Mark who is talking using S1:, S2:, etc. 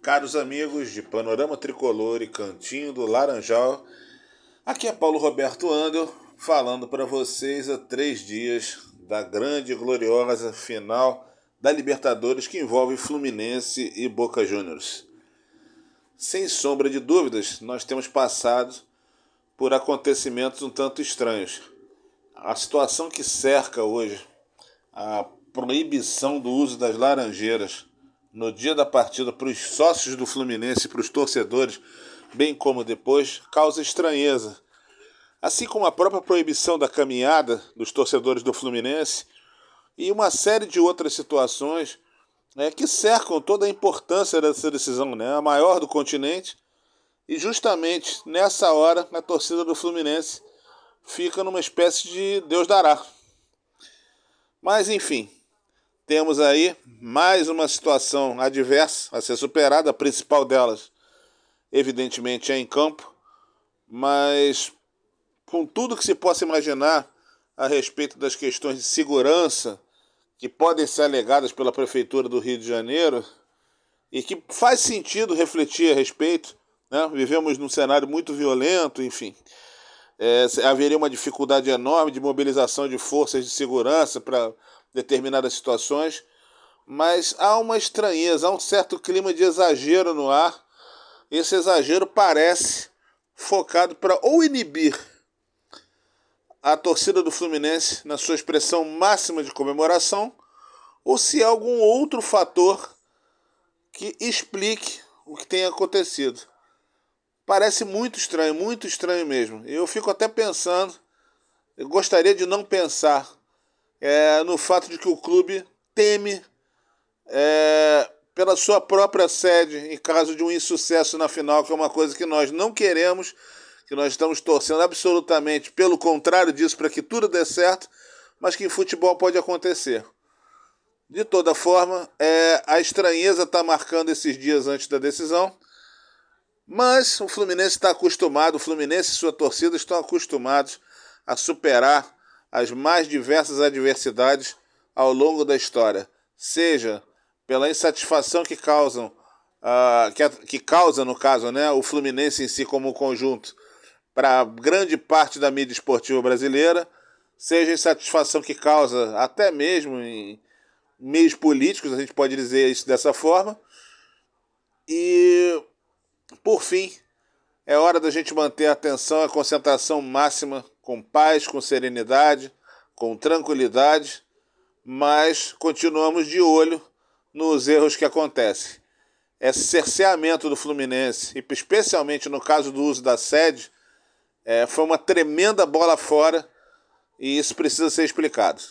S1: Caros amigos de Panorama Tricolor e Cantinho do Laranjal, aqui é Paulo Roberto Andel falando para vocês há três dias da grande e gloriosa final da Libertadores que envolve Fluminense e Boca Juniors. Sem sombra de dúvidas, nós temos passado por acontecimentos um tanto estranhos. A situação que cerca hoje a proibição do uso das laranjeiras no dia da partida para os sócios do Fluminense para os torcedores, bem como depois, causa estranheza. Assim como a própria proibição da caminhada dos torcedores do Fluminense e uma série de outras situações né, que cercam toda a importância dessa decisão, né, a maior do continente. E justamente nessa hora, a torcida do Fluminense fica numa espécie de Deus dará. Mas enfim, temos aí mais uma situação adversa a ser superada, a principal delas, evidentemente, é em campo, mas com tudo que se possa imaginar a respeito das questões de segurança que podem ser alegadas pela Prefeitura do Rio de Janeiro e que faz sentido refletir a respeito. Né? Vivemos num cenário muito violento, enfim. É, haveria uma dificuldade enorme de mobilização de forças de segurança para determinadas situações, mas há uma estranheza, há um certo clima de exagero no ar. Esse exagero parece focado para ou inibir a torcida do Fluminense na sua expressão máxima de comemoração, ou se há algum outro fator que explique o que tem acontecido. Parece muito estranho, muito estranho mesmo. Eu fico até pensando, eu gostaria de não pensar é, no fato de que o clube teme é, pela sua própria sede em caso de um insucesso na final, que é uma coisa que nós não queremos, que nós estamos torcendo absolutamente pelo contrário disso, para que tudo dê certo, mas que em futebol pode acontecer. De toda forma, é, a estranheza está marcando esses dias antes da decisão, mas o Fluminense está acostumado, o Fluminense e sua torcida estão acostumados a superar as mais diversas adversidades ao longo da história, seja pela insatisfação que causam, uh, que, que causa, no caso, né, o Fluminense em si como conjunto, para grande parte da mídia esportiva brasileira, seja a insatisfação que causa até mesmo em meios políticos, a gente pode dizer isso dessa forma. E, por fim, é hora da gente manter a atenção, a concentração máxima com paz, com serenidade, com tranquilidade, mas continuamos de olho nos erros que acontecem. Esse cerceamento do Fluminense, e especialmente no caso do uso da sede, é, foi uma tremenda bola fora e isso precisa ser explicado.